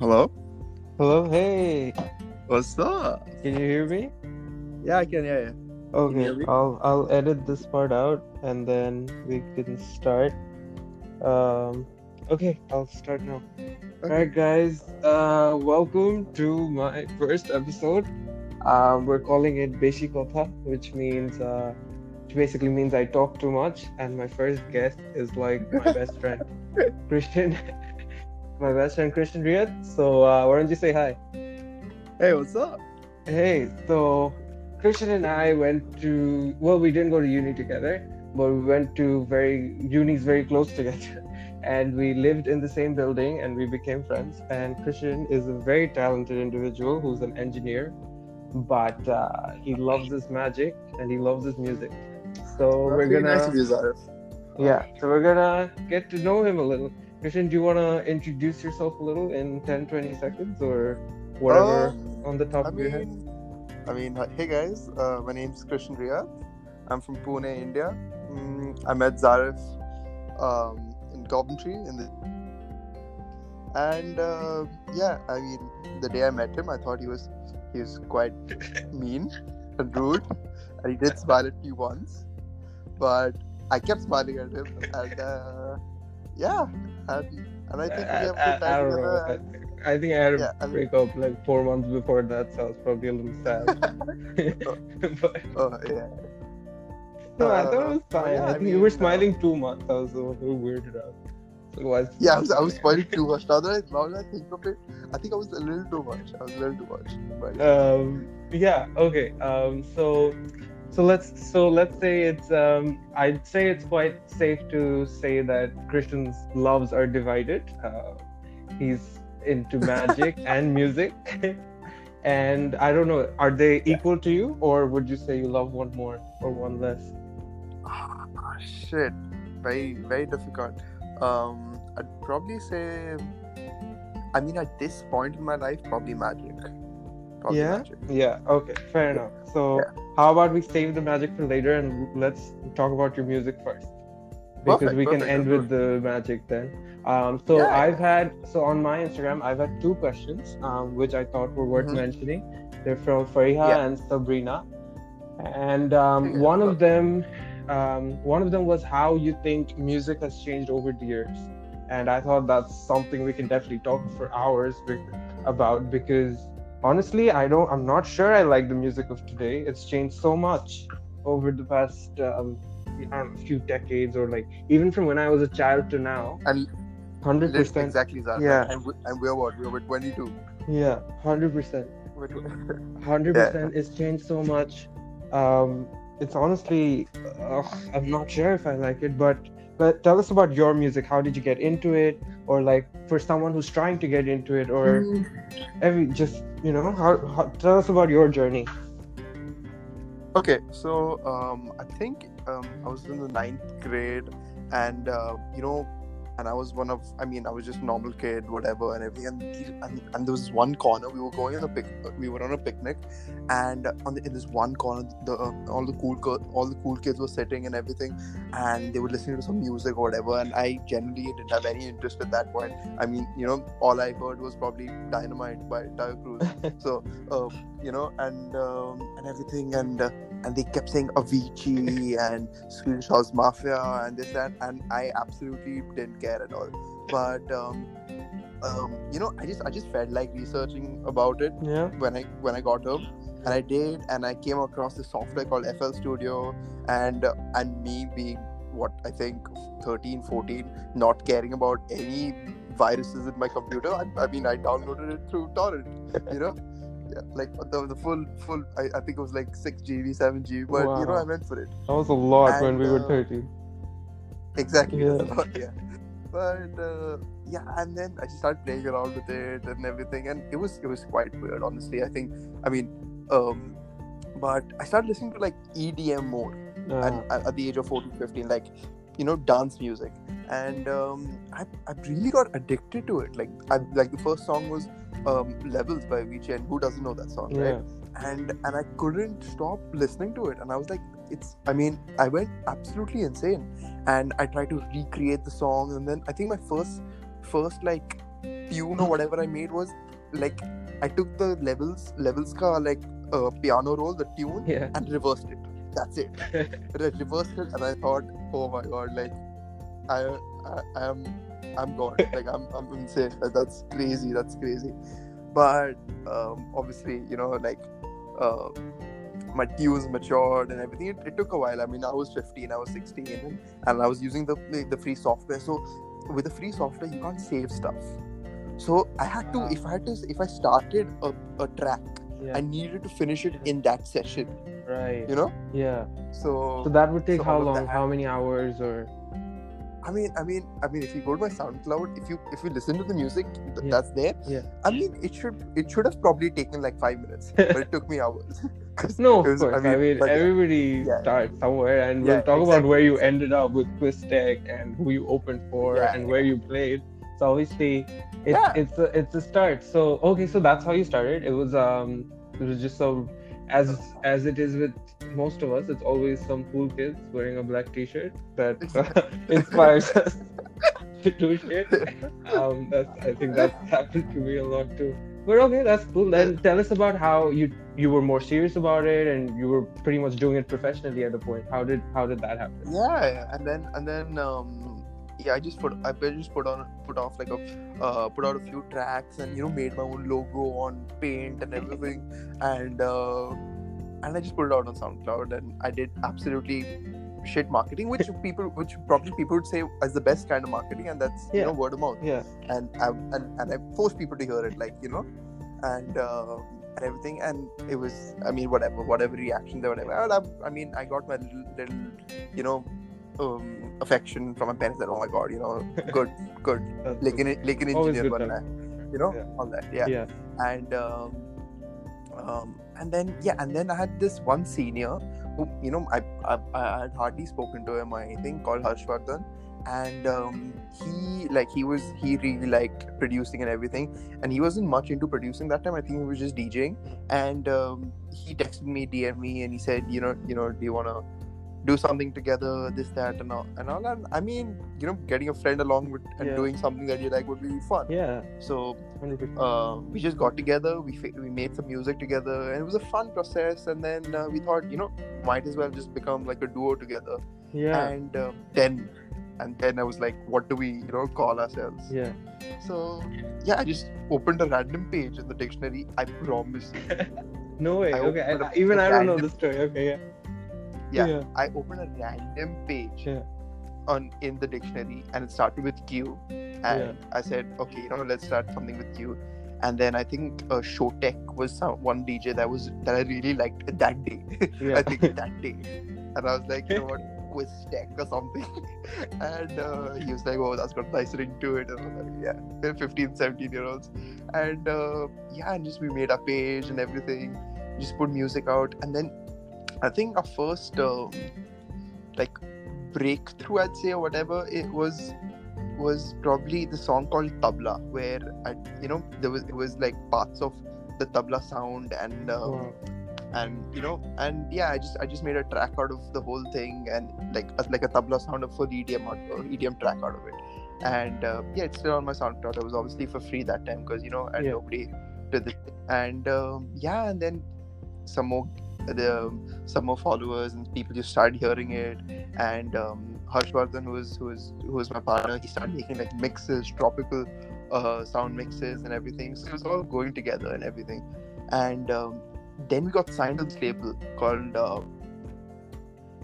Hello? Hello, hey. What's up? Can you hear me? Yeah, I can hear you. Okay, hear? I'll I'll edit this part out and then we can start. Um, okay, I'll start now. Alright, guys. Uh, welcome to my first episode. Um, we're calling it Beshi Kotha, which means uh, which basically means I talk too much, and my first guest is like my best friend, Christian. My best friend Christian Riyad. So uh, why don't you say hi? Hey, what's up? Hey, so Christian and I went to well, we didn't go to uni together, but we went to very unis very close together, and we lived in the same building and we became friends. And Christian is a very talented individual who's an engineer, but uh, he loves his magic and he loves his music. So we're gonna nice of you, Zarif. yeah, so we're gonna get to know him a little. Christian, do you wanna introduce yourself a little in 10, 20 seconds or whatever Um, on the top I of your head? I mean, uh, hey guys, uh, my name's Christian Riyad. I'm from Pune, India. Mm, I met Zarif um, in Coventry in the and uh, yeah, I mean, the day I met him, I thought he was he was quite mean and rude, and he did smile at me once, but I kept smiling at him, and uh, yeah, and, and I think we have a I, good I, I don't know. I, I think I had a Yeah, I mean- breakup like four months before that, so I was probably a little sad. but Oh yeah. no, I thought it Uh, was fine. yeah, I I think you were mean, uh, smiling too much. I was a little weirded out. So? Yeah, I was, I was spoiling too much. Now that, I, now that I think of it, I think I was a little too much. I was a little too much. But Um. Yeah. Okay. Um. So. So let's so let's say it's um I'd say it's quite safe to say that Christian's loves are divided. Uh, he's into magic and music. and I don't know, are they equal to you or would you say you love one more or one less? ah, shit, very very difficult. Um, I'd probably say, I mean, at this point in my life, probably magic. Yeah? magic. Yeah, okay, fair enough. So Yeah. how about we save the magic for later and let's talk about your music first. Because Perfect, we can end that's with the magic then. Um, so Yeah. I've had so on my Instagram I've had two questions um, which I thought were worth Mhm. mentioning. They're from Fariha Yeah. and Sabrina, and um, Yeah, one of them, um, one of them was how you think music has changed over the years, and I thought that's something we can definitely talk for hours about because honestly I don't I'm not sure I like the music of today. It's changed so much over the past um, few decades or like even from when I was a child to now. And hundred percent exactly that. Yeah. And, we, and we're what? We're 22. Yeah, hundred percent. Hundred percent. It's changed so much. Um, it's honestly, uh, I'm not sure if I like it, but but tell us about your music. How did you get into it, or like for someone who's trying to get into it, or every just you know, how, how tell us about your journey. Okay, so um, I think um, I was in the ninth grade, and uh, you know, and I was one of, I mean, I was just normal kid, whatever, and everything. And, and, and there was one corner we were going on a pic, we were on a picnic, and on the, in this one corner, the uh, all the cool co- all the cool kids were sitting and everything, and they were listening to some music or whatever. And I generally didn't have any interest at that point. I mean, you know, all I heard was probably Dynamite by Taio Cruz. so um, you know and um, and everything and uh, and they kept saying Avicii and Swedish House Mafia and this and that and I absolutely didn't care at all but um, um, you know I just I just felt like researching about it Yeah. when I when I got home and I did and I came across this software called FL Studio and uh, and me being what I think 13 14 not caring about any viruses in my computer I, I mean I downloaded it through torrent you know yeah like the, the full full I, I think it was like 6 GB 7 GB but you know Wow. I went for it That was a lot And, when we were uh, thirteen. exactly Yeah. lot, yeah but uh, yeah and then i just started playing around with it and everything and it was it was quite weird honestly i think i mean um but i started listening to like edm more Uh, at, at, at the age of 14 15 like you know dance music and um i, I really got addicted to it like I, like the first song was um levels by Avicii and who doesn't know that song yeah. right and and I couldn't stop listening to it. And I was like, it's. I mean, I went absolutely insane, and I tried to recreate the song. And then I think my first, first like tune or whatever I made was like I took the levels levels ka like uh, piano roll, the tune, Yeah. and reversed it. That's it. Re- reversed it, and I thought, oh my god, like I I, I am I'm gone. like I'm I'm insane. That- That's crazy. That's crazy. But um, obviously, you know, like. Uh, my tunes matured and everything. It, it took a while. I mean, I was 15, I was 16, and, and I was using the the free software. So with the free software, you can't save stuff. So I had to, if I had to, if I started a, a track, Yeah. I needed to finish it in that session. Right. You know. Yeah. So, So that would take so how long? How many hours or? I mean, I mean, I mean, if you go to my SoundCloud, if you if you listen to the music th- Yeah. that's there, Yeah. I mean, it should it should have probably taken like five minutes, but it took me hours. No, of was- course. I mean, but yeah. everybody Yeah. starts somewhere, and Yeah, we'll talk about where you ended up with Quiz Tech and who you opened for and where you played. So obviously, it's it's a it's a start. So okay, so that's how you started. It was um it was just so as as it is with most of us, it's always some cool kids wearing a black T-shirt that uh, inspires us to do shit. Um, that's I think that happened to me a lot too. But okay, that's cool. Then tell us about how you you were more serious about it and you were pretty much doing it professionally at the point. How did how did that happen? yeah yeah. and then and then um yeah i just put i just put on put off like a uh, put out a few tracks and you know made my own logo on paint and everything. And uh and i just put it out on soundcloud and i did absolutely shit marketing which people which probably people would say is the best kind of marketing and that's you know word of mouth. Yeah. and I, and, and I forced people to hear it like you know and uh, and everything. And it was I mean whatever whatever reaction there whatever. I, I mean I got my little, little you know um, affection from my parents that oh my god you know good good. Like an like an engineer but you know yeah. all that yeah, yeah. and um, um, and then yeah and then I had this one senior who you know I I, I had hardly spoken to him or anything called Harshvardhan. And um, he like he was he really liked producing and everything. And he wasn't much into producing that time. I think he was just djing. And um, he texted me dm me and he said you know you know do you want to do something together this that and all and all and I mean you know getting a friend along with and Yeah. doing something that you like would be fun Yeah. so uh, we just got together we we made some music together and it was a fun process and then uh, we thought you know might as well just become like a duo together yeah. and um, then and then i was like what do we you know call ourselves yeah. so yeah i just opened a random page in the dictionary i promise No way. I okay. opened I, a- even a I don't know the story. Okay. Yeah. Yeah, Yeah. i opened a random page Yeah. on in the dictionary and it started with q and Yeah. i said okay you know let's start something with q and then i think uh, Showtek was some, one dj that was that i really liked that day. I think that day. And I was like, you know what, quiz tech or something. and uh, he was like, oh, that's got a nice ring to it. And like, yeah, they're 15, 17 year olds. And uh, yeah, and just we made a page and everything. Just put music out. And then I think our first um, like breakthrough, I'd say, or whatever, it was was probably the song called Tabla, where I, you know, there was it was like parts of the tabla sound and uh, Wow. and you know and yeah i just i just made a track out of the whole thing and like a, like a tabla sound of full edm or edm track out of it and uh, yeah it's still on my soundcloud it was obviously for free that time because you know and Yeah. nobody did it and um, yeah and then some more the some more followers and people just started hearing it. And um, Harshvardhan who was who was who was my partner he started making like mixes tropical uh, sound mixes and everything. So it was all going together and everything. And um, then we got signed to this label called uh,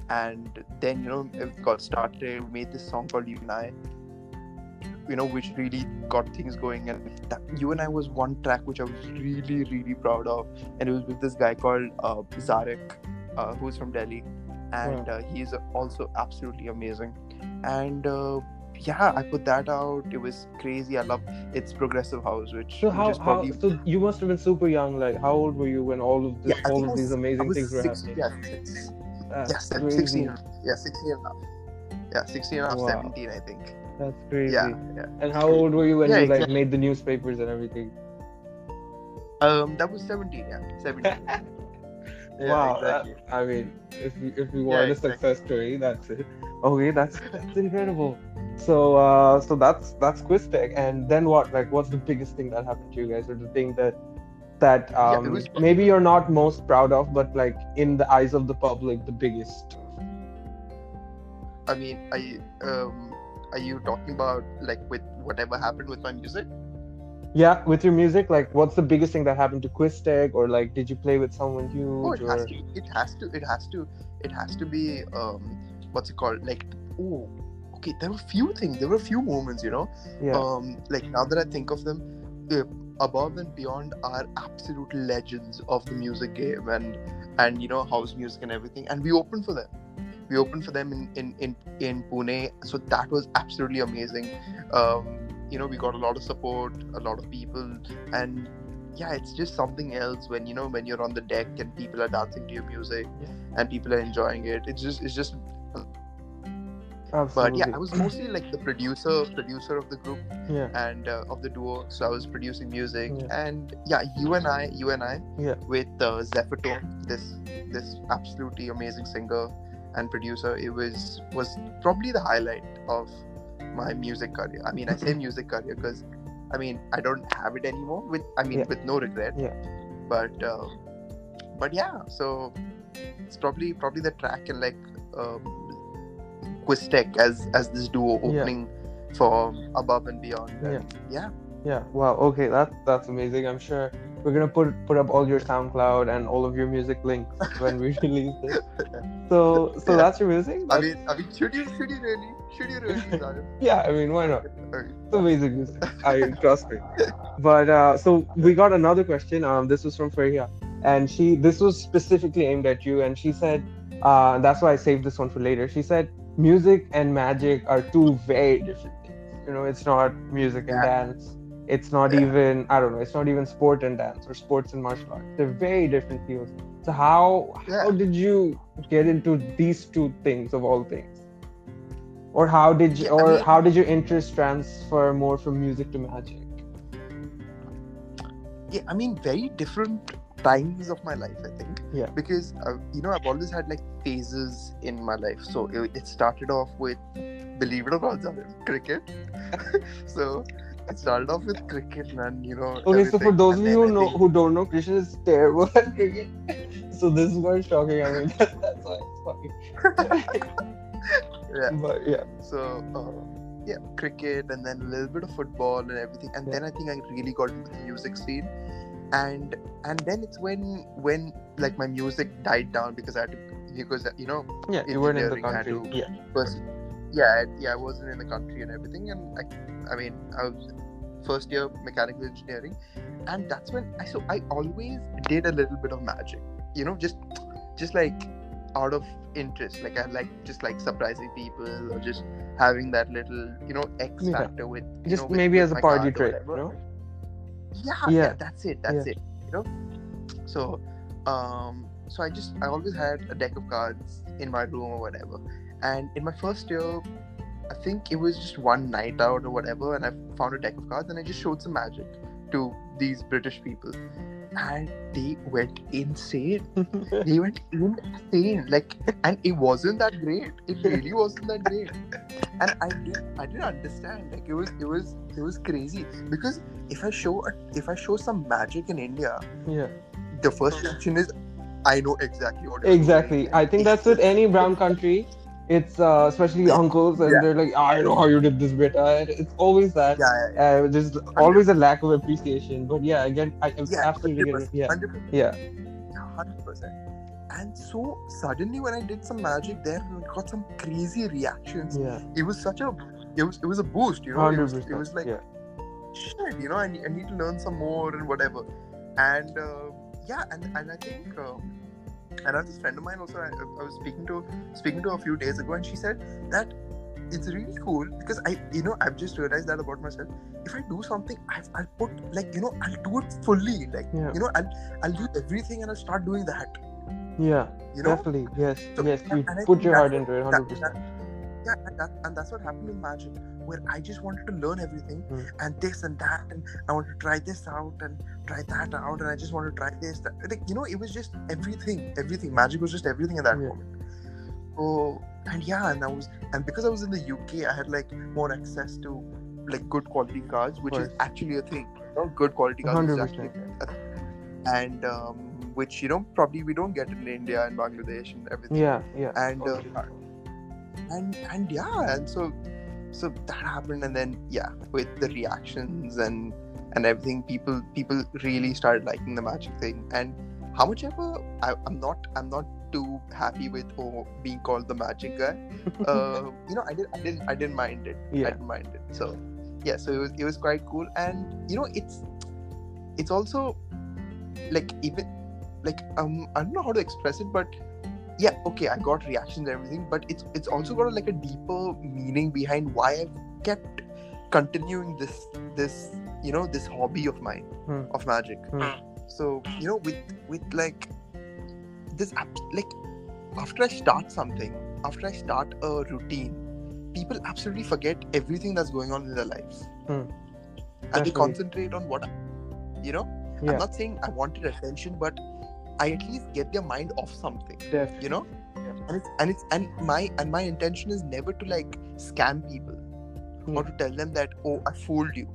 and then you know it got started. We made this song called you and i you know which really got things going and that, you and i was one track which i was really really proud of and it was with this guy called uh, zarek uh, who's from delhi and uh, he's also absolutely amazing and uh, yeah i put that out it was crazy i love it's progressive house which, So how, is how so you must have been super young. Like how old were you when all of this, Yeah, all of these was- I amazing things were six, happening? yeah, six, yeah, seven, crazy. 16, yeah, 16 and a half. Yeah, 16 and a half, Wow. 17, I think. That's crazy. Yeah, yeah. And how old were you when Yeah, you like exactly. made the newspapers and everything? Um, that was 17, yeah, 17. yeah, wow. exactly. that- I mean, if if Yeah, want a exactly. success story, that's it. Okay, that's that's incredible. So uh, so that's that's Quiz Tech, and then what? Like, what's the biggest thing that happened to you guys, or the thing that that Yeah, um, was- maybe you're not most proud of, but like in the eyes of the public, the biggest? I mean, I um, are you talking about like with whatever happened with my music? Yeah, with your music, like, what's the biggest thing that happened to Quiz Tech, or like, did you play with someone Oh, huge? it has or... to. It has to. It has to. It has to be. Um, what's it called? Like, oh, okay. There were a few things. There were a few moments. You know. Yeah, Um, like now that I think of them, uh, above and beyond are absolute legends of the music game and and you know house music and everything. And we opened for them. We opened for them in in in, in Pune. So that was absolutely amazing. Um, you know, we got a lot of support, a lot of people, and yeah, it's just something else when you know when you're on the deck and people are dancing to your music Yeah. and people are enjoying it. It's just it's just absolutely. but yeah, I was mostly like the producer producer of the group yeah, and uh, of the duo. So I was producing music, Yeah. and yeah, you and I, you and I, Yeah. with uh, Zephyr Tone, this this absolutely amazing singer and producer. It was was probably the highlight of my music career. I mean, I say music career because, I mean, I don't have it anymore. With I mean, Yeah. with no regret. Yeah. But uh, but yeah, so it's probably probably the track and like um, Quiztech as as this duo Yeah. opening for above and beyond. Yeah. Yeah. yeah. Wow. Okay, that that's amazing. I'm sure we're gonna put put up all your SoundCloud and all of your music links when we release it. So so Yeah. that's your music. I mean, I mean, should you should you really should you really? Yeah. I mean, why not? Okay. It's amazing music. I trust me. But uh, so we got another question. Um, this was from Faria, and she this was specifically aimed at you, and she said, uh, that's why I saved this one for later. She said, music and magic are two very different things. You know, it's not music and Yeah. dance. It's not Yeah. even I don't know. It's not even sport and dance or sports and martial arts. They're very different fields. So how how did you get into these two things of all things? Or how did you, Yeah, I or mean- how did your interest transfer more from music to magic? Yeah, I mean, very different times of my life. I think. Yeah. Because uh, you know, I've always had like phases in my life. So it, it started off with, believe it or not, cricket. so it started off with cricket, man. You know. Okay, so for everything. those of you who know who don't know, Christian is terrible at cricket. so this is quite shocking. I mean, that, that's why it's funny. Yeah. But yeah, So, uh, yeah, cricket and then a little bit of football and everything. And Yeah. then I think I really got into the music scene. And and then it's when when like my music died down because I had to because you know yeah, you weren't in the country. to- Yeah, yeah I, yeah I wasn't in the country and everything. And I I mean I was first year mechanical engineering. And that's when I so I always did a little bit of magic you know just just like out of interest. Like I like just like surprising people or just having that little you know X Yeah. factor with you just know, with- maybe with as a party trick, you know? yeah, Yeah. yeah that's it that's it you know? So um so i just i always had a deck of cards in my room or whatever and in my first year i think it was just one night out or whatever and i found a deck of cards and i just showed some magic to these british people. And they went insane. They went insane. Like and it wasn't that great. It really wasn't that great. And i didn't i didn't understand. Like it was it was it was crazy. Because if i show a, if i show some magic in india yeah, the first reaction is i know exactly what exactly. doing." I think that's with any brown country. It's uh, especially uncles, and Yeah. they're like, "I know how you did this bit." Uh, it's always that. yeah yeah, yeah. Uh, there's always a lack of appreciation. But yeah, again, I, I absolutely get it. 100%, Yeah, 100%, yeah, yeah, 100%. And so suddenly when I did some magic there, we got some crazy reactions. yeah, It was such a, it was it was a boost, you know. It was, it was like shit, you know, I need, I need to learn some more and whatever. And uh, yeah, and, and I think, um, and I have this friend of mine also, I, I was speaking to speaking to a few days ago, and she said that it's really cool because I, you know, I've just realized that about myself. If I do something, I've, I'll put like, you know, I'll do it fully, like, Yeah. you know, I'll, I'll do everything and I'll start doing that, Yeah, you know. definitely. Yes, So- yes. You put your heart into it, hundred percent. that- yeah, and, that, and that's what happened in magic, where I just wanted to learn everything Hmm. and this and that, and I want to try this out and try that out, and I just want to try this. That. Like you know, it was just everything, everything. Magic was just everything at that Yeah. moment. so and yeah, and I was and because I was in the UK, I had like more access to like good quality cards, which is actually a thing. Know, good quality cards 100%. and um, which you know probably we don't get in India and Bangladesh and everything. Yeah, yeah. And uh, and and yeah, and so so that happened, and then yeah, with the reactions and and everything, people people really started liking the magic thing. And how much ever I, I'm not I'm not too happy with oh, being called the magic guy. Uh, you know, I did I didn't I didn't mind it. I didn't mind it. So yeah, so it was it was quite cool, and you know, it's it's also like even like um I don't know how to express it, but yeah, okay, I got reactions and everything, but it's it's also got like a deeper meaning behind why I've kept continuing this this you know this hobby of mine Hmm. of magic. Hmm. So you know with with like this like after I start something, after I start a routine, people absolutely forget everything that's going on in their lives. Hmm. And they concentrate on what you know. Yeah. I'm not saying I wanted attention, but I at least get their mind off something. Definitely. You know? And it's and it's and my and my intention is never to like scam people or hmm. to tell them that oh I fooled you.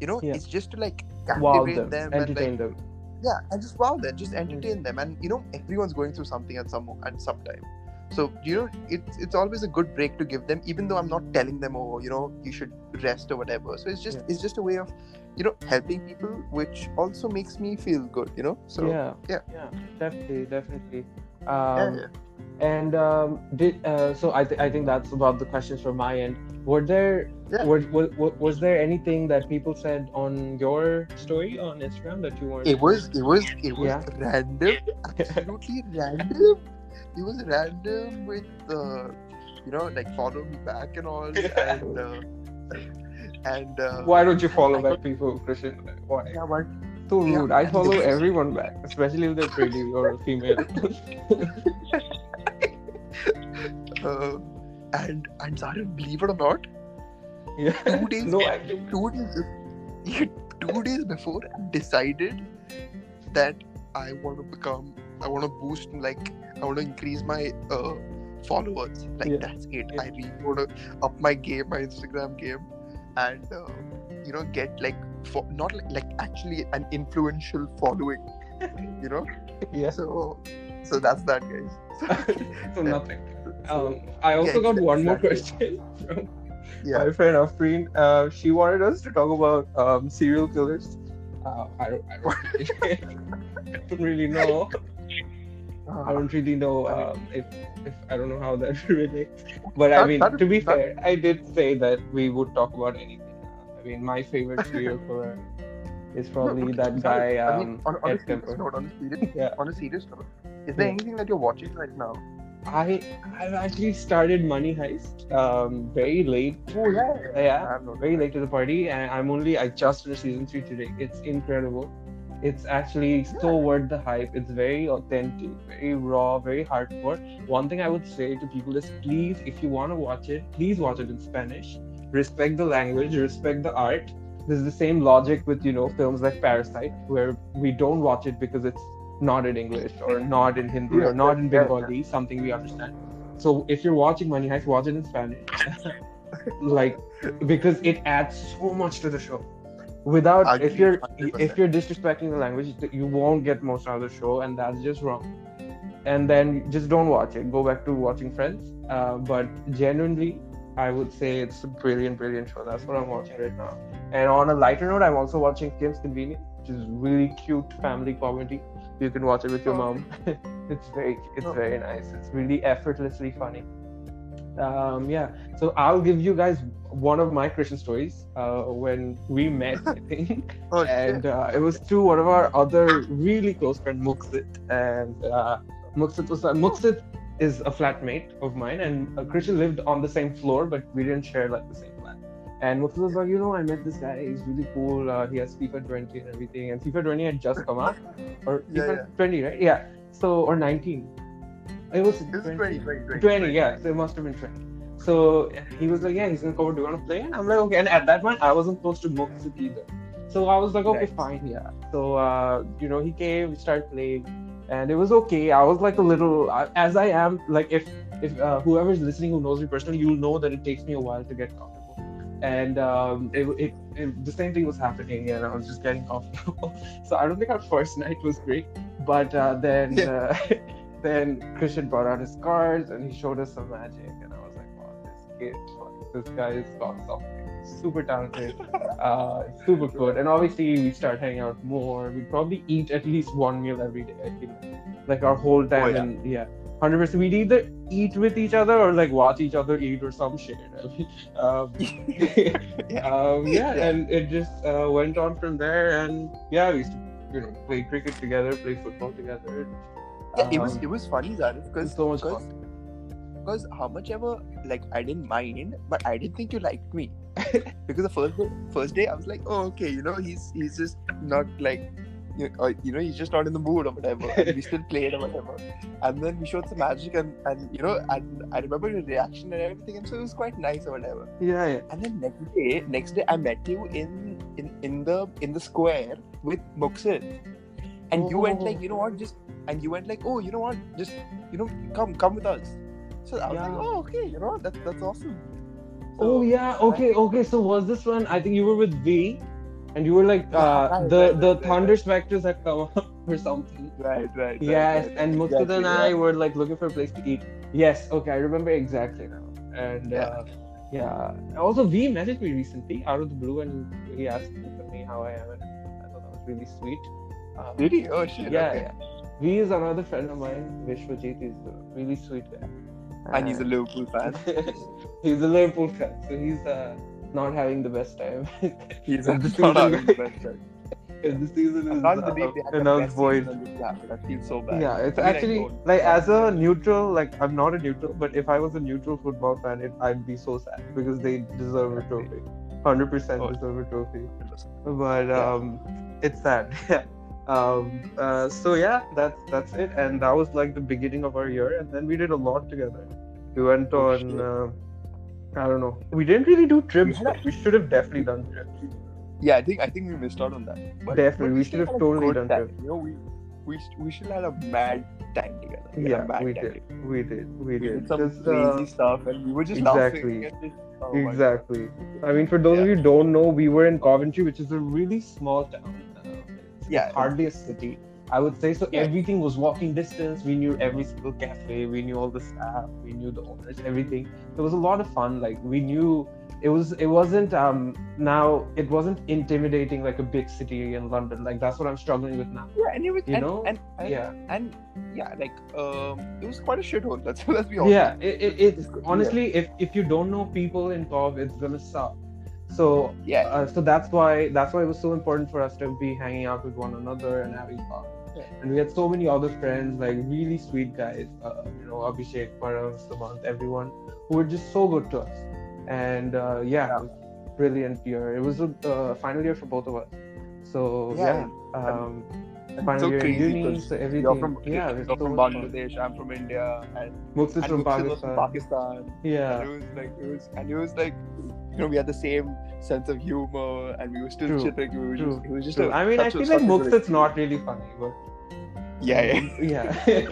You know, Yeah. it's just to like Wow captivate them, them, and entertain like them. yeah and just wow them just hmm. entertain them and you know everyone's going through something at some at some time so you know it's it's always a good break to give them even though i'm not telling them oh you know you should rest or whatever so it's just Yeah. it's just a way of you know helping people which also makes me feel good you know so yeah, yeah. yeah, definitely, definitely. yeah, Um, yeah. And um, did uh, so? I th- I think that's about the questions from my end. Were there Yeah. were, were, were- was there anything that people said on your story on Instagram that you weren't? it was it was it was Yeah. random absolutely random it was random with uh, you know like follow me back and all and uh, and uh, Why don't you follow I back people, Christian? Why? yeah, but So Yeah, rude. I follow everyone back, especially if they're pretty or a female. uh, and and Sarah, believe it or not, yeah. two days, No, I two days, two days before, I decided that I want to become, I want to boost, like, I want to increase my uh, followers. Like Yeah. that's it. Yeah. I really want to up my game, my Instagram game, and uh, you know, get like, for, not like, like actually an influential following. You know, Yeah. so so that's that, guys. so nothing. Um, I also yeah, got one more question from yeah. my friend Afreen. Uh, she wanted us to talk about um, serial killers. Uh, I don't, I don't, I don't really know. I don't really know um, if, if I don't know how that relates. But I mean, that- to be that- fair, I did say that we would talk about anything. I mean, my favorite serial is probably No, that okay, guy. sorry. I Um, mean, on, on a serious note, on a serious, Yeah. on a serious note, is there Yeah. anything that you're watching right now? I I've actually started Money Heist um, very late. Oh yeah, Yeah, I'm very late to the party, and I'm only I just finished season three today. It's incredible. It's actually so worth the hype. It's very authentic, very raw, very hardcore. One thing I would say to people is please, if you want to watch it, please watch it in Spanish. Respect the language, respect the art. This is the same logic with you know films like Parasite, where we don't watch it because it's not in English or not in Hindi or not in. Bengali, something we understand. So if you're watching Money Heist, watch it in Spanish. like because it adds so much to the show. Without Agree, if you're 100%. if you're disrespecting the language, you won't get most out of the show, and that's just wrong. And then just don't watch it. Go back to watching Friends. Uh, but genuinely, I would say it's a brilliant, brilliant show. That's what I'm watching right now. And on a lighter note, I'm also watching Kim's Convenience, which is really cute family comedy. You can watch it with your Oh. mom. it's very, it's Oh. very nice. It's really effortlessly funny. Um, yeah. So I'll give you guys one of my Christian stories. Uh, when we met, I think Oh, and uh, it was through one of our other really close friend Muksit, and uh, Muksit was uh, Muksit is a flatmate of mine, and uh, Christian lived on the same floor, but we didn't share like the same flat. And Muksit was like, you know, I met this guy. He's really cool. Uh, he has FIFA 20 and everything, and FIFA 20 had just come out, or Yeah, FIFA yeah. 20, right? Yeah. So or 19. It was This is 20, 20, 20. 20, yeah. So it must have been 20. So he was like, yeah, he's gonna cover. Do you want to play? And I'm like, okay. And at that point, I wasn't close to Moksit either. So I was like, okay, fine, yeah. So uh, you know, he came, we started playing, and it was okay. I was like a little, uh, as I am, like if if uh, whoever's listening who knows me personally, you'll know that it takes me a while to get comfortable. And um, it, it, it, the same thing was happening, and I was just getting comfortable. so I don't think our first night was great, but uh, then Yeah. then Christian brought out his cards and he showed us some magic, and I was like, wow, this kid, like, this guy has got something. Super talented, uh, super good. And obviously, we start hanging out more. We probably eat at least one meal every day. I think, like our whole time. Oh, yeah. And yeah, hundred percent. We'd either eat with each other or like watch each other eat or some shit. I mean, um, yeah. um, yeah, Yeah. and it just uh, went on from there. And yeah, we used to, you know, play cricket together, play football together. Yeah, it was Um, it was funny that because so much because, fun. because how much ever like I didn't mind, but I didn't think you liked me because the first day, first day I was like, oh okay, you know he's he's just not like. You or, you know, he's just not in the mood or whatever. And we still played or whatever. And then we showed some magic, and, and you know, and I remember your reaction and everything, and so it was quite nice or whatever. Yeah, yeah. And then next day, next day, I met you in in, in the in the square with Muksid, and you went Oh. like, you know what, just and you went like, oh, you know what, just you know, come come with us. So I was like, oh, okay, you know, that's that's awesome. Oh yeah, okay, okay. So was this one? I think you were with V, and you were like uh, right, the right, the right, Thunder. Spectres had come up or something. Right, right. Yes, and Muksid exactly, and yeah. I were like looking for a place to eat. Yes, okay, I remember exactly now. And Yeah. uh, yeah, also V messaged me recently out of the blue, and he asked me how I am, and I thought that was really sweet. Um, Did he? Oh shit. Yeah, okay. yeah. V is another friend of mine, Vishwajit. He's a really sweet guy. And he's a Liverpool fan. he's a Liverpool fan, so he's uh, not having the best time. He's not season- having the best time. The season is uh, believe they had the void. season. I feel so bad. Yeah, it's I mean, actually like as a neutral, like I'm not a neutral, but if I was a neutral football fan, it, I'd be so sad because they deserve a trophy. Hundred percent Oh. deserve a trophy. But Yeah. um, it's sad. Yeah. Um. Uh. So yeah, that's that's it, and that was like the beginning of our year, and then we did a lot together. We went Oh, on. Uh, I don't know. We didn't really do trips. had a- but we should have definitely done trips. Yeah, I think I think we missed out on that. But, Definitely, but we still should have totally done time. that. You know, we we we should have had a mad time together. We Yeah, we did. together. We did. We We did. did some Just, crazy uh, stuff, and we were just exactly. laughing. Oh Exactly. I mean, for those of you who don't know, we were in Coventry, which is a really small town. Yeah. hardly a city. I would say so. Yeah. Everything was walking distance. We knew every single cafe. We knew all the staff. We knew the owners. Everything. It was a lot of fun. Like we knew it was. It wasn't. Um. Now it wasn't intimidating like a big city in London. Like that's what I'm struggling with now. Yeah, and it was, You and, know? and, and Yeah. and yeah, like um, it was quite a shithole. Let's let's be honest. Yeah. It, it, it's honestly, if if you don't know people in Cov, it's gonna suck. So Yeah. uh, so that's why that's why it was so important for us to be hanging out with one another and having fun. Yeah. And we had so many other friends, like really sweet guys, uh, you know, Abhishek, Parav, Sumant, everyone who were just so good to us. And uh, yeah, Yeah. it was brilliant year. It was a uh, final year for both of us. So Yeah, yeah, um, final so year crazy uni, so everything. You're from yeah, you're so from much fun. Bangladesh. I'm from India, and Muksid and from Muksid Pakistan. from Pakistan. Yeah. And it was like it was, and it was like, you know, we had the same sense of humor, and we were still True, chilling. We were True. just, it was just. A, I mean, I feel like good Muksid's not really funny, but Yeah, yeah.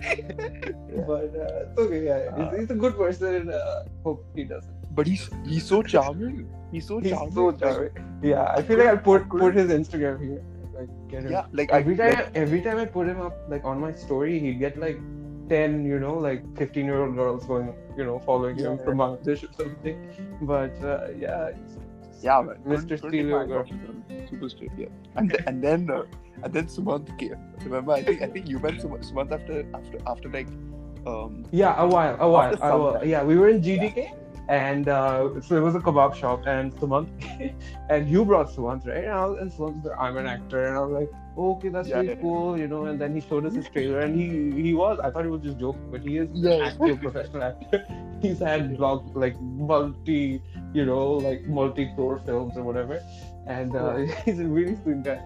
yeah. but uh, it's okay. Yeah, he's, he's a good person. Uh, hope he doesn't. But he's he's so charming. He's so He's charming. so charming. Yeah, I feel like I'll put put his Instagram here. Like get him. Yeah, like Every I, time, like, every time I put him up like on my story, he'd get like ten, you know, like fifteen year old girls going, you know, following him Yeah. from Bangladesh or something. But uh, yeah, it's yeah, man. Mr. couldn't- couldn't Steal take Your my Girl. eyes off him. Super straight, yeah. And th- and then uh, and then Sumant came. Remember, I think I think you met Sumant, Sumant after after after like um Yeah, a while, a while. A while. Yeah, we were in GDK, and uh, so it was a kebab shop, and Sumant, and you brought Sumant, right? And, I was, and Sumant was like, I'm an actor, and I was like, okay, that's Yeah, really yeah, cool, you know. And then he showed us his trailer, and he he was. I thought he was just joking, but he is Yeah. actually a professional actor. He's had blog like multi, you know, like multi-crore films or whatever, and uh, he's a really sweet guy.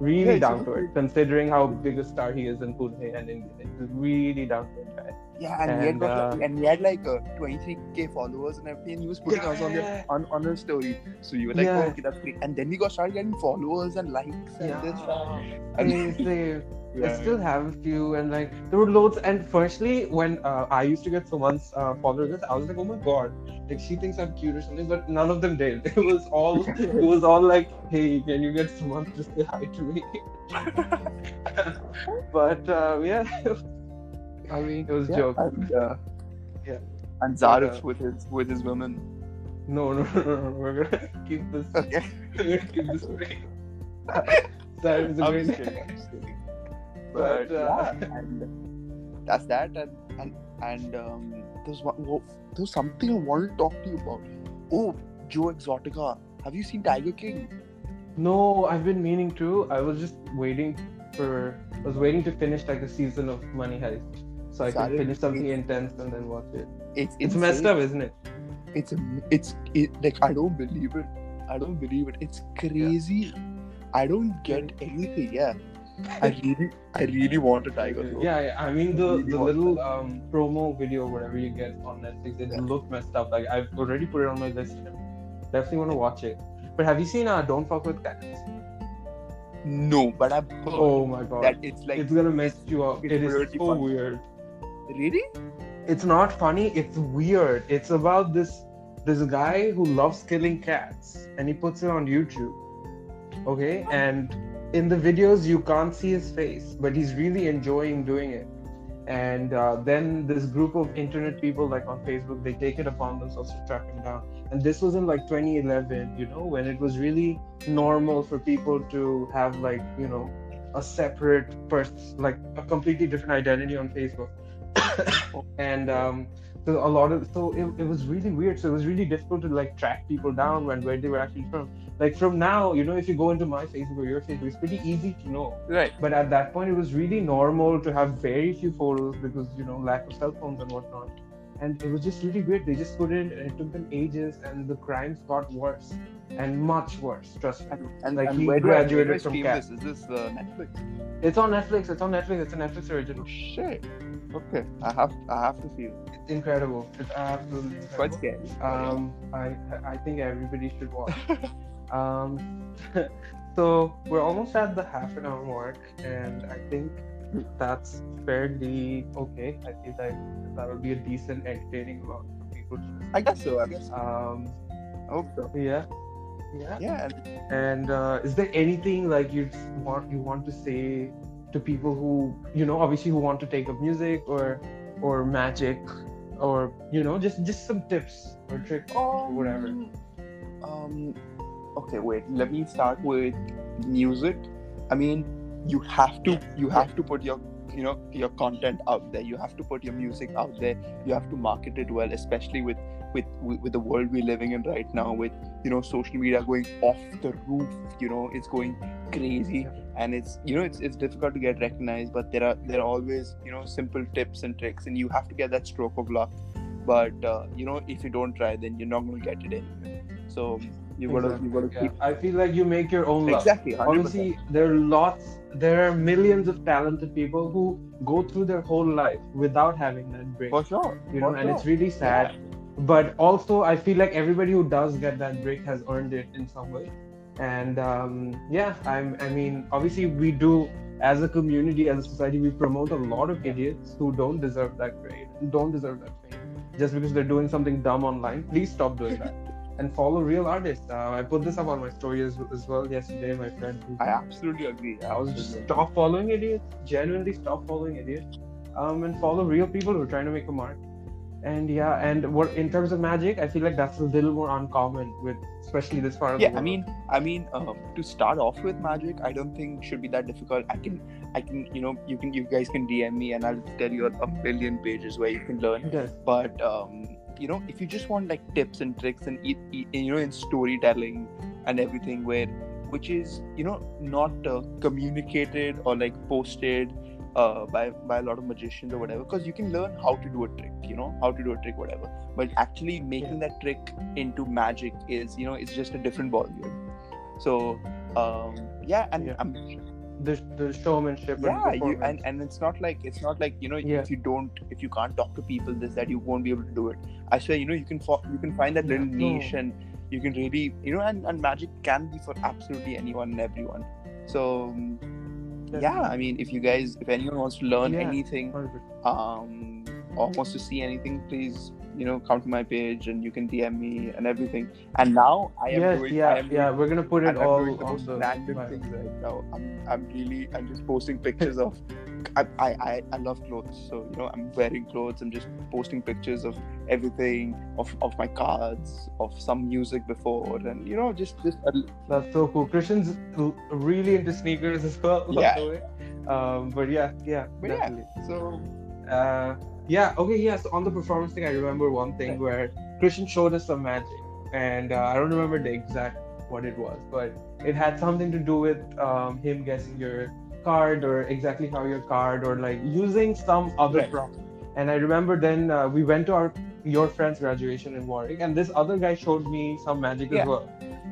Really Yeah, down to it considering how big a star he is in Pune and India. Really down to earth guy. Yeah, and, he had got uh, like, and he had like uh, 23k followers and everything. And he was putting us on Yeah. the on, on his story. So you were like, Yeah. oh, okay, that's great. And then we got started getting followers and likes and this. That. And- Amazing. I still have a few, and like there were loads. And firstly, when uh, I used to get someone's uh, followers, I was like, oh my god, like she thinks I'm cute or something. But none of them did. It was all, it was all like, hey, can you get someone to say hi to me? but uh, yeah, I mean, it was Yeah, joke. And, uh, Yeah. And Zarif uh, with his with his women. No, no, no, no, no, we're gonna keep this. Okay. we're gonna keep this. That is a I'm just kidding. I'm just kidding. But, But, uh, yeah, and that's that. And and and um, there's one. There's something I wanted to talk to you about. Oh, Joe Exotica. Have you seen Tiger King? No, I've been meaning to. I was just waiting for. I was waiting to finish like a season of Money Heist, so I Sorry, finish something it's- intense and then watch it. It's It's messed up, isn't it? It's it's it, like I don't believe it. I don't believe it. It's crazy. I don't get anything. Yeah. I really, I really want a tiger. though. Yeah, yeah. I mean the Really the little um promo video, whatever you get on Netflix, it Yeah. looked messed up. Like I've already put it on my list. Definitely want to watch it. But have you seen uh Don't Fuck with Cats? No, but I've heard Oh my god, that it's like it's gonna mess you up. it's It is so weird. Really. it's not funny it's weird. It's about this this guy who loves killing cats and he puts it on youtube okay? And in the videos you can't see his face but he's really enjoying doing it. And uh, then this group of internet people like on facebook they take it upon themselves to track him down. And this was in like 2011 you know when it was really normal for people to have like you know a separate person like a completely different identity on facebook and um, so a lot of so it, it was really weird. So it was really difficult to like track people down when where they were actually from. Like from now you know if you go into my facebook or your facebook it's pretty easy to know. Right. but at that point it was really normal to have very few photos because you know lack of cell phones and whatnot. And it was just really weird. They just put it in and it took them ages and the crimes got worse and much worse trust me And, Like, and he where do I- where do I graduated from stream this? Is this uh, Netflix? it's on netflix it's on netflix it's a netflix original Oh shit. Okay, I have I have to see it. it's incredible it's absolutely It's quite scary. um i i think everybody should watch um so we're almost at the half an hour mark and i think that's fairly okay i feel like that'll be a decent entertaining amount for people I guess so. I guess. So. um I hope so. yeah yeah Yeah. and- and uh, is there anything like you want you want to say to people who you know obviously who want to take up music or or magic or you know just just some tips or tricks or whatever Um. Okay. Wait. Let me start with music. I mean, you have to you have to put your you know your content out there. You have to put your music out there. You have to market it well, especially with with with, with the world we're living in right now. With you know social media going off the roof. You know it's going crazy and it's you know it's, it's difficult to get recognized but there are there are always you know simple tips and tricks and you have to get that stroke of luck but uh, you know if you don't try then you're not going to get it anyway so you got to Exactly, you got to yeah. keep i feel like you make your own luck exactly 100%. honestly there are lots there are millions of talented people who go through their whole life without having that break for sure you know for and it's really sad but also i feel like everybody who does get that break has earned it in some way. And um, yeah i'm i mean obviously we do as a community as a society we promote a lot of idiots who don't deserve that grade don't deserve that fame. Just because they're doing something dumb online please stop doing that. And follow real artists. Uh, i put this up on my story as, as well yesterday my friend. I absolutely agree. I was just stop following idiots. Genuinely stop following idiots. Um, and follow real people who are trying to make a mark. And yeah, and what in terms of magic, I feel like that's a little more uncommon with especially this part of the yeah i mean i mean um, to start off with magic i don't think should be that difficult. I can i can you know you can you guys can dm me and i'll tell you a million pages where you can learn. Yes. but um, you know if you just want like tips and tricks and you know in storytelling and everything where which is you know not uh, communicated or like posted uh, by by a lot of magicians or whatever because you can learn how to do a trick you know how to do a trick whatever. But actually making that trick into magic is you know it's just a different ballgame. So um, yeah and Yeah. I'm, the the showmanship and yeah you and, and it's not like it's not like you know Yeah. if you don't if you can't talk to people this that you won't be able to do it. I swear you know you can fo- you can find that Yeah, little no. niche and you can really you know and, and magic can be for absolutely anyone and everyone. So um, yeah i mean if you guys if anyone wants to learn Yeah. anything 100%. um or wants to see anything please you know come to my page and you can dm me and everything and now i am yes, doing yeah, am yeah. doing We're gonna put it I'm, all doing the most random things right now. I'm, I'm really, I'm just posting pictures of. I, I, I, love clothes, so you know, I'm wearing clothes. I'm just posting pictures of everything, of, of my cards, of some music before, and you know, just, just a, That's so cool. Christian's really into sneakers as well. by Yeah. the way. Um, but yeah, yeah, but yeah. So Uh, yeah. Okay. Yeah. So on the performance thing, I remember one thing where Christian showed us some magic, and uh, I don't remember the exact what it was, but it had something to do with um, him guessing your card or exactly how your card or like using some other Right. prop. And I remember then uh, we went to our your friend's graduation in Warwick, and this other guy showed me some magic Yeah. well,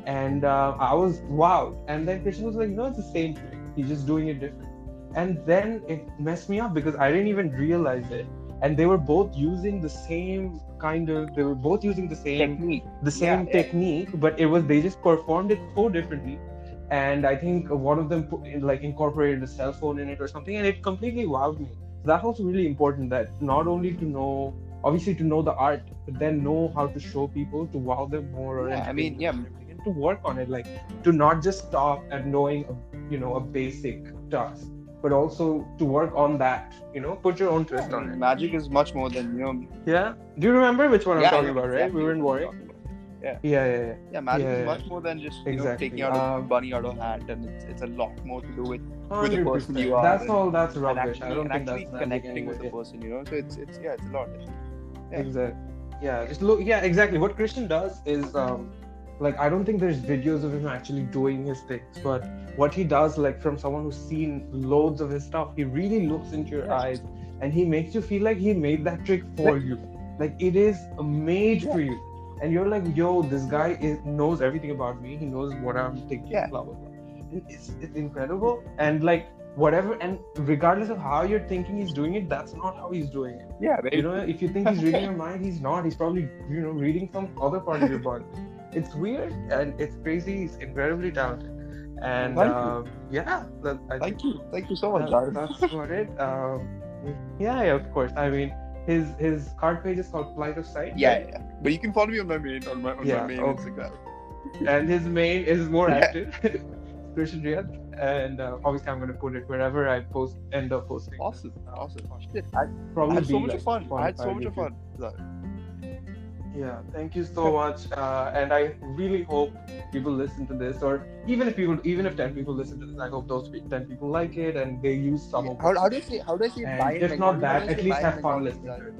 and uh, I was wow. And then Christian was like, "No, it's the same trick. He's just doing it different." And then it messed me up because I didn't even realize it. And they were both using the same kind of. They were both using the same technique. the same Yeah, yeah. technique, but it was they just performed it so differently. And I think one of them put, like incorporated a cell phone in it or something, and it completely wowed me. So that was really important. That not only to know, obviously to know the art, but then know how to show people to wow them more. Or Yeah, I mean, yeah. to work on it, like to not just stop at knowing, a, you know, a basic task, but also to work on that. You know, put your own twist Yeah, on it. Magic is much more than you know. Yeah. Do you remember which one yeah, I'm talking about? Right? exactly We were in Warwick. Yeah, yeah, yeah. Yeah, magic Yeah, is much more than just you know, taking out a Um, bunny out of a hat, and it's, it's a lot more to do with with the person you are That's and- all. That's rubbish. actually, I don't think actually that's connecting with the person, you know. So it's it's yeah, it's a lot. Yeah. Exactly. Yeah. Just look. Yeah. Exactly. What Christian does is um, like I don't think there's videos of him actually doing his things, but what he does, like from someone who's seen loads of his stuff, he really looks into your eyes and he makes you feel like he made that trick for you. Like it is made Yeah. for you. And you're like, yo, this guy is, knows everything about me. He knows what I'm thinking. Yeah. Blah blah blah. And it's, it's incredible. And like whatever, and regardless of how you're thinking he's doing it, that's not how he's doing it. Yeah, very You know, if you think he's reading your mind, he's not. He's probably, you know, reading some other part of your body. It's weird and it's crazy. He's incredibly talented. And Thank um, yeah, that, think Thank you, thank you so much, that- that's about it. Um, yeah, yeah, of course. I mean, his his card page is called Flight of Sight. Yeah, right? yeah. But you can follow me on my main on my on Yeah, my main okay. Instagram. And his main is more Yeah. active. Christian Riyad. And uh, obviously, I'm going to put it wherever I post end up posting. Awesome, awesome. Shit, I, I Probably had so much like, fun. I had so much videos. fun yeah thank you so much uh, and i really hope people listen to this or even if people even if 10 people listen to this i hope those 10 people like it and they use some yeah. of how, how do you see how do you see and if like, not that at least have fun listening it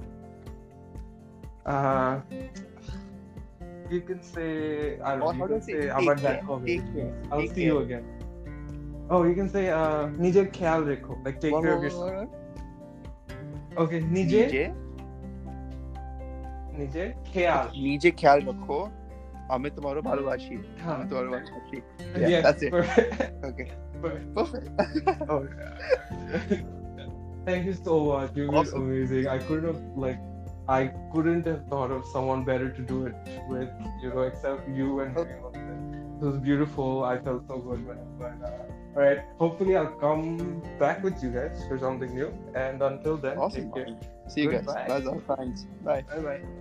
uh, you can say i don't know you can say about that comment i'll take see care. you again. Oh you can say uh nijer khyal rekho like take care of yourself. what, okay nijer নিজে নিজের খেয়াল। নিজে খেয়াল রাখো আমি তোমারও ভালোবাসি হ্যাঁ। আমি তোমারও ভালোবাসি Yeah, Yeah, that's it. perfect. Okay. Perfect. Perfect. Oh, Thank you so much. You were Awesome. amazing. I couldn't have like I couldn't have thought of someone better to do it with, you know, except you and everyone. It was beautiful. I felt so good when but uh, all right. Hopefully I'll come back with you guys for something new. And until then, Awesome. take care. See you guys. Goodbye. That's all. Thanks. Bye. Bye bye.